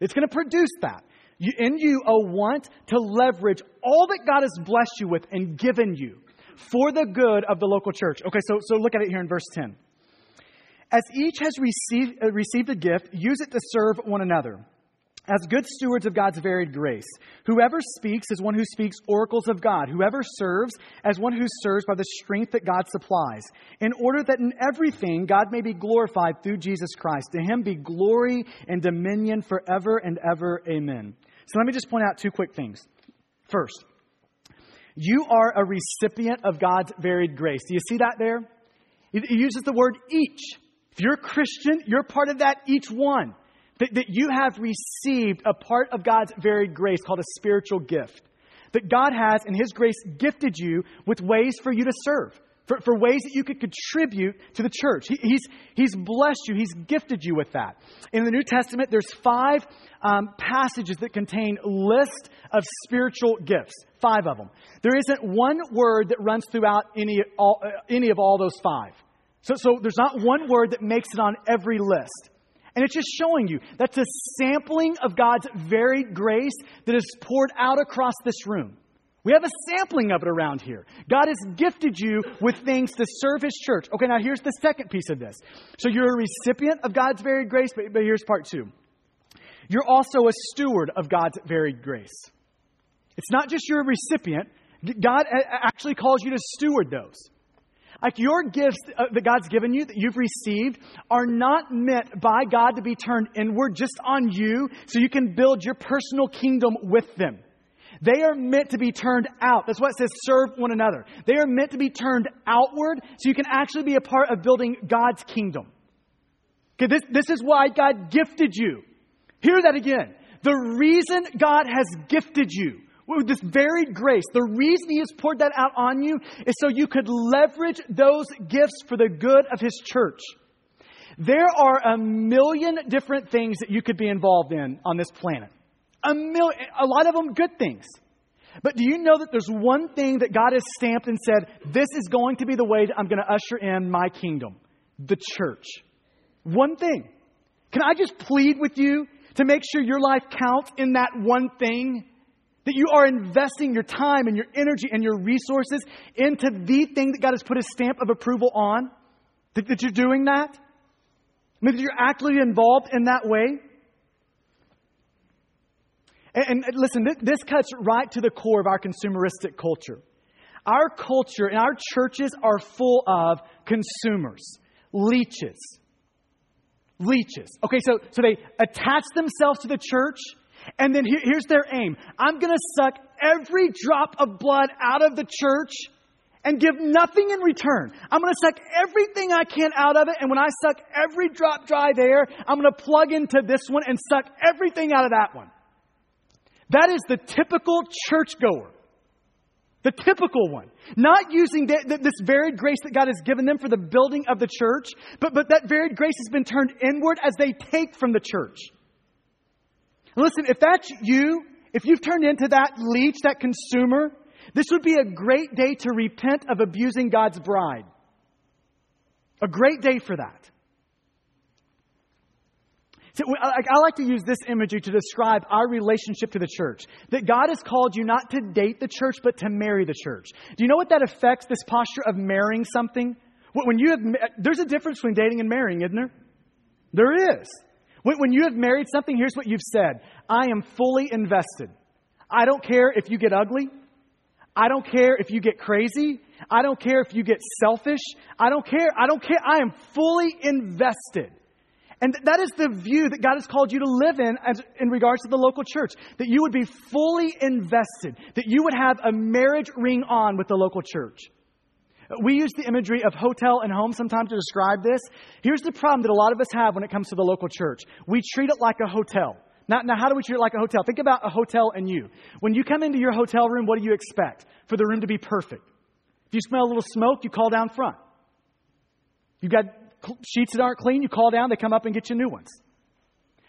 It's going to produce that. You, In you, a want to leverage all that God has blessed you with and given you for the good of the local church. Okay, so, so look at it here in verse 10. As each has received, uh, received a gift, use it to serve one another. As good stewards of God's varied grace, whoever speaks is one who speaks oracles of God. Whoever serves as one who serves by the strength that God supplies, in order that in everything God may be glorified through Jesus Christ. To him be glory and dominion forever and ever. Amen. So let me just point out two quick things. First, you are a recipient of God's varied grace. Do you see that there? He uses the word each. If you're a Christian, you're part of that each one. That, that you have received a part of God's varied grace called a spiritual gift. That God has, in His grace, gifted you with ways for you to serve, for, for ways that you could contribute to the church. He, he's, he's blessed you, He's gifted you with that. In the New Testament, there's five um, passages that contain list of spiritual gifts. Five of them. There isn't one word that runs throughout any, all, uh, any of all those five. So, so there's not one word that makes it on every list. And it's just showing you that's a sampling of God's varied grace that is poured out across this room. We have a sampling of it around here. God has gifted you with things to serve His church. Okay, now here's the second piece of this. So you're a recipient of God's varied grace, but, but here's part two. You're also a steward of God's varied grace. It's not just you're a recipient, God actually calls you to steward those. Like your gifts uh, that God's given you, that you've received, are not meant by God to be turned inward just on you so you can build your personal kingdom with them. They are meant to be turned out. That's what it says, serve one another. They are meant to be turned outward so you can actually be a part of building God's kingdom. Okay, this, this is why God gifted you. Hear that again. The reason God has gifted you with this varied grace, the reason He has poured that out on you is so you could leverage those gifts for the good of His church. There are a million different things that you could be involved in on this planet. A million, a lot of them good things. But do you know that there's one thing that God has stamped and said, this is going to be the way that I'm going to usher in my kingdom? The church. One thing. Can I just plead with you to make sure your life counts in that one thing? That you are investing your time and your energy and your resources into the thing that God has put a stamp of approval on? That, that you're doing that? That you're actively involved in that way? And, and listen, this, this cuts right to the core of our consumeristic culture. Our culture and our churches are full of consumers, leeches. Leeches. Okay, so, so they attach themselves to the church, and then here, here's their aim I'm going to suck every drop of blood out of the church and give nothing in return. I'm going to suck everything I can out of it, and when I suck every drop dry there, I'm going to plug into this one and suck everything out of that one. That is the typical churchgoer. The typical one. Not using the, the, this varied grace that God has given them for the building of the church, but, but that varied grace has been turned inward as they take from the church. Listen, if that's you, if you've turned into that leech, that consumer, this would be a great day to repent of abusing God's bride. A great day for that. So I like to use this imagery to describe our relationship to the church. That God has called you not to date the church, but to marry the church. Do you know what that affects, this posture of marrying something? When you have, there's a difference between dating and marrying, isn't there? There is. When you have married something, here's what you've said I am fully invested. I don't care if you get ugly. I don't care if you get crazy. I don't care if you get selfish. I don't care. I don't care. I am fully invested. And that is the view that God has called you to live in as, in regards to the local church. That you would be fully invested, that you would have a marriage ring on with the local church. We use the imagery of hotel and home sometimes to describe this. Here's the problem that a lot of us have when it comes to the local church we treat it like a hotel. Now, now, how do we treat it like a hotel? Think about a hotel and you. When you come into your hotel room, what do you expect? For the room to be perfect. If you smell a little smoke, you call down front. You've got sheets that aren't clean, you call down, they come up and get you new ones.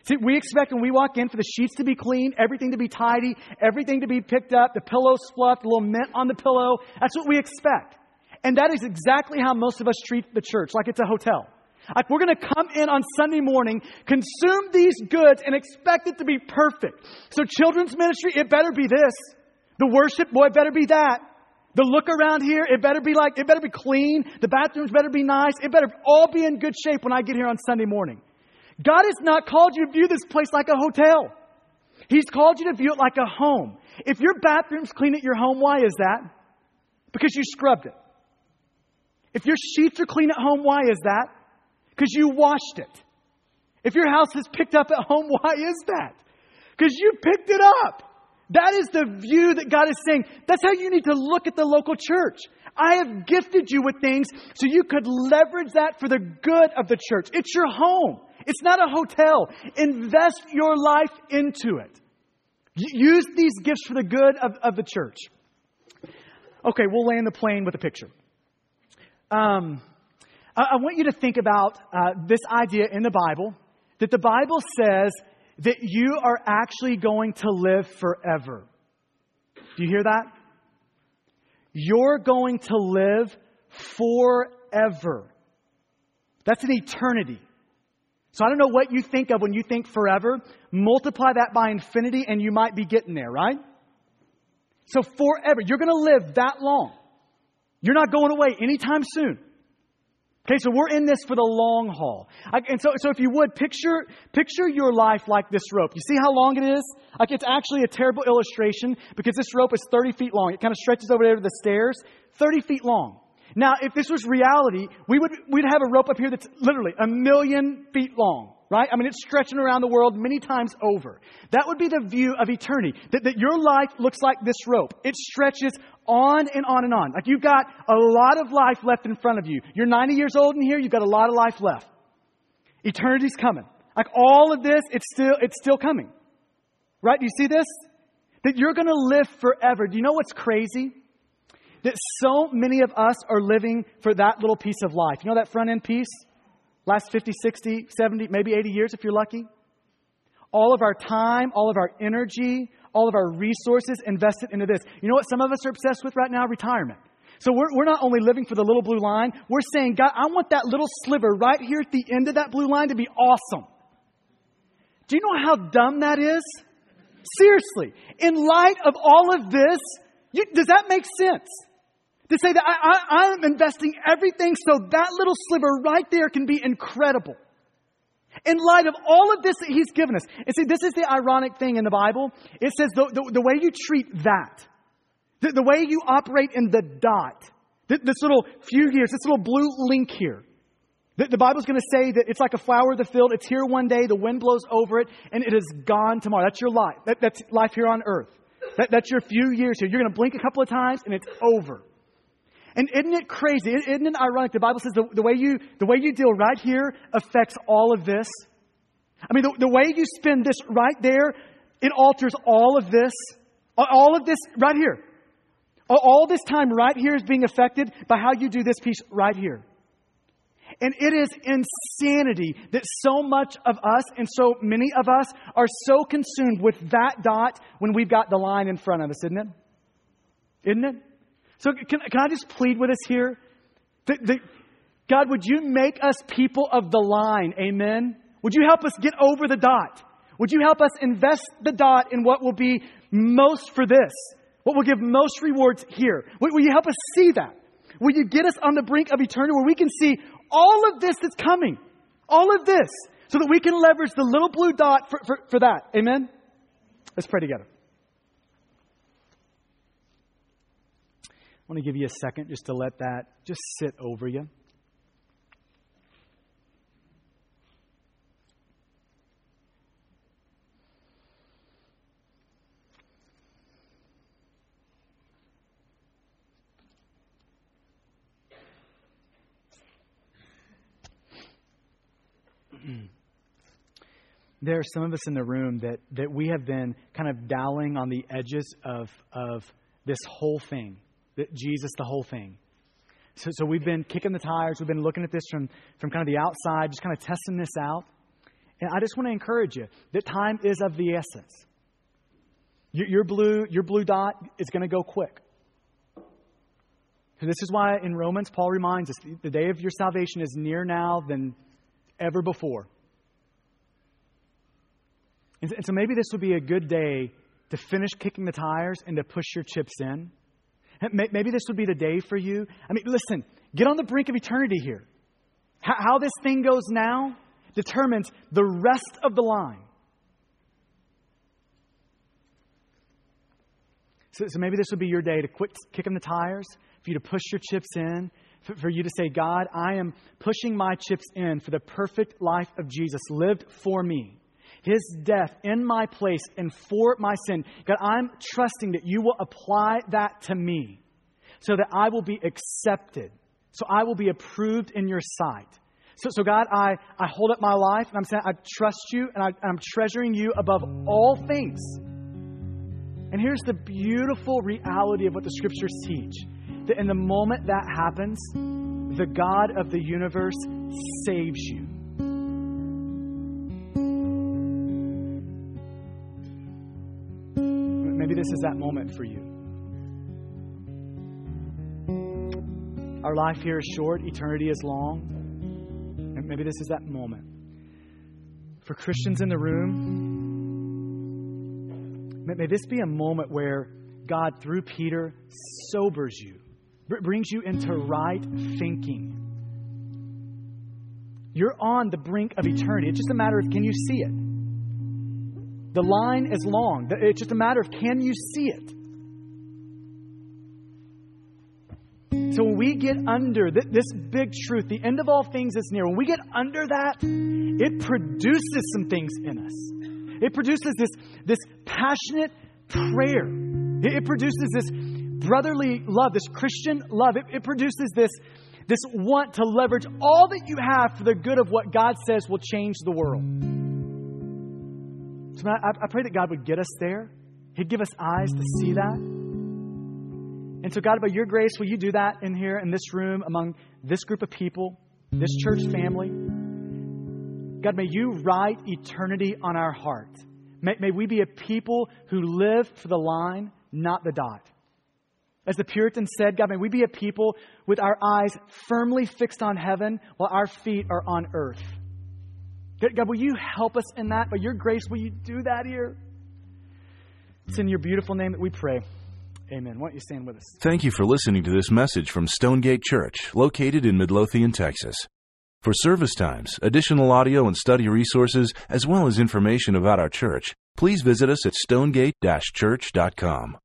See, we expect when we walk in for the sheets to be clean, everything to be tidy, everything to be picked up, the pillow fluffed, a little mint on the pillow. That's what we expect. And that is exactly how most of us treat the church, like it's a hotel. Like we're going to come in on Sunday morning, consume these goods, and expect it to be perfect. So, children's ministry, it better be this. The worship, boy, it better be that. The look around here, it better be like, it better be clean. The bathrooms better be nice. It better all be in good shape when I get here on Sunday morning. God has not called you to view this place like a hotel. He's called you to view it like a home. If your bathroom's clean at your home, why is that? Because you scrubbed it. If your sheets are clean at home, why is that? Because you washed it. If your house is picked up at home, [LAUGHS] why is that? Because you picked it up. That is the view that God is saying. That's how you need to look at the local church. I have gifted you with things so you could leverage that for the good of the church. It's your home. It's not a hotel. Invest your life into it. Use these gifts for the good of, of the church. Okay, we'll land the plane with a picture. Um, I, I, want you to think about uh, this idea in the Bible that the Bible says that you are actually going to live forever. Do you hear that? You're going to live forever. That's an eternity. So I don't know what you think of when you think forever. Multiply that by infinity and you might be getting there, right? So forever, you're going to live that long. You're not going away anytime soon. Okay, so we're in this for the long haul. and so, so if you would, picture, picture your life like this rope. You see how long it is? Like it's actually a terrible illustration because this rope is 30 feet long. It kind of stretches over there to the stairs, 30 feet long. Now, if this was reality, we would, we'd have a rope up here that's literally a million feet long, right? I mean, it's stretching around the world many times over. That would be the view of eternity. That, that your life looks like this rope. It stretches on and on and on. Like you've got a lot of life left in front of you. You're 90 years old in here, you've got a lot of life left. Eternity's coming. Like all of this, it's still, it's still coming. Right? Do you see this? That you're going to live forever. Do you know what's crazy? That so many of us are living for that little piece of life. You know that front end piece? Last 50, 60, 70, maybe 80 years if you're lucky? All of our time, all of our energy, all of our resources invested into this. You know what some of us are obsessed with right now? Retirement. So we're, we're not only living for the little blue line, we're saying, God, I want that little sliver right here at the end of that blue line to be awesome. Do you know how dumb that is? Seriously, in light of all of this, you, does that make sense? To say that I, I, I'm investing everything so that little sliver right there can be incredible in light of all of this that he's given us. And see, this is the ironic thing in the Bible. It says the, the, the way you treat that, the, the, way you operate in the dot, this little few years, this little blue link here. The, the Bible's going to say that it's like a flower of the field. It's here one day, the wind blows over it, and it is gone tomorrow. That's your life. That, that's life here on earth. That, that's your few years here. You're going to blink a couple of times, and it's over. And isn't it crazy? Isn't it ironic? The Bible says the, the, way, you, the way you deal right here affects all of this. I mean, the, the way you spend this right there, it alters all of this. All of this right here. All this time right here is being affected by how you do this piece right here. And it is insanity that so much of us and so many of us are so consumed with that dot when we've got the line in front of us, isn't it? Isn't it? So, can, can I just plead with us here? The, the, God, would you make us people of the line? Amen. Would you help us get over the dot? Would you help us invest the dot in what will be most for this? What will give most rewards here? Will, you help us see that? Will you get us on the brink of eternity where we can see all of this that's coming? All of this. So that we can leverage the little blue dot for, for, for that. Amen? Let's pray together. I want to give you a second just to let that just sit over you. [CLEARS THROAT] there are some of us in the room that, that we have been kind of dowling on the edges of, of this whole thing Jesus, the whole thing. So, so we've been kicking the tires. We've been looking at this from, from kind of the outside, just kind of testing this out. And I just want to encourage you that time is of the essence. Your, your blue, your blue dot is going to go quick. This is why in Romans, Paul reminds us the day of your salvation is near now than ever before. And so maybe this would be a good day to finish kicking the tires and to push your chips in. [LAUGHS] Maybe this would be the day for you. I mean, listen, get on the brink of eternity here. How this thing goes now determines the rest of the line. So, so, maybe this would be your day to quit kicking the tires, for you to push your chips in, for, for you to say, God, I am pushing my chips in for the perfect life of Jesus lived for me his death in my place and for my sin. God, I'm trusting that you will apply that to me so that I will be accepted, so I will be approved in your sight. So, so God, I, I hold up my life and I'm saying, I trust you and I, I'm treasuring you above all things. And here's the beautiful reality of what the scriptures teach that in the moment that happens, the God of the universe saves you. Maybe this is that moment for you. Our life here is short, eternity is long. And maybe this is that moment. For Christians in the room, may, may this be a moment where God, through Peter, sobers you, brings you into right thinking. You're on the brink of eternity. It's just a matter of can you see it? The line is long. It's just a matter of can you see it? So when we get under this big truth, the end of all things is near, when we get under that, it produces some things in us. It produces this, this passionate prayer. It, produces this brotherly love, this Christian love. It, it produces this, this want to leverage all that you have for the good of what God says will change the world. So I, I pray that God would get us there. He'd give us eyes to see that. And so, God, by your grace, will you do that in here, in this room, among this group of people, this church family? God, may you write eternity on our heart. May, may we be a people who live for the line, not the dot. As the Puritan said, God, may we be a people with our eyes firmly fixed on heaven while our feet are on earth. God, will you help us in that? By your grace, will you do that here? It's in your beautiful name that we pray. Amen. Why don't you stand with us? Thank you for listening to this message from Stonegate Church, located in Midlothian, Texas. For service times, additional audio and study resources, as well as information about our church, please visit us at stonegate-church.com.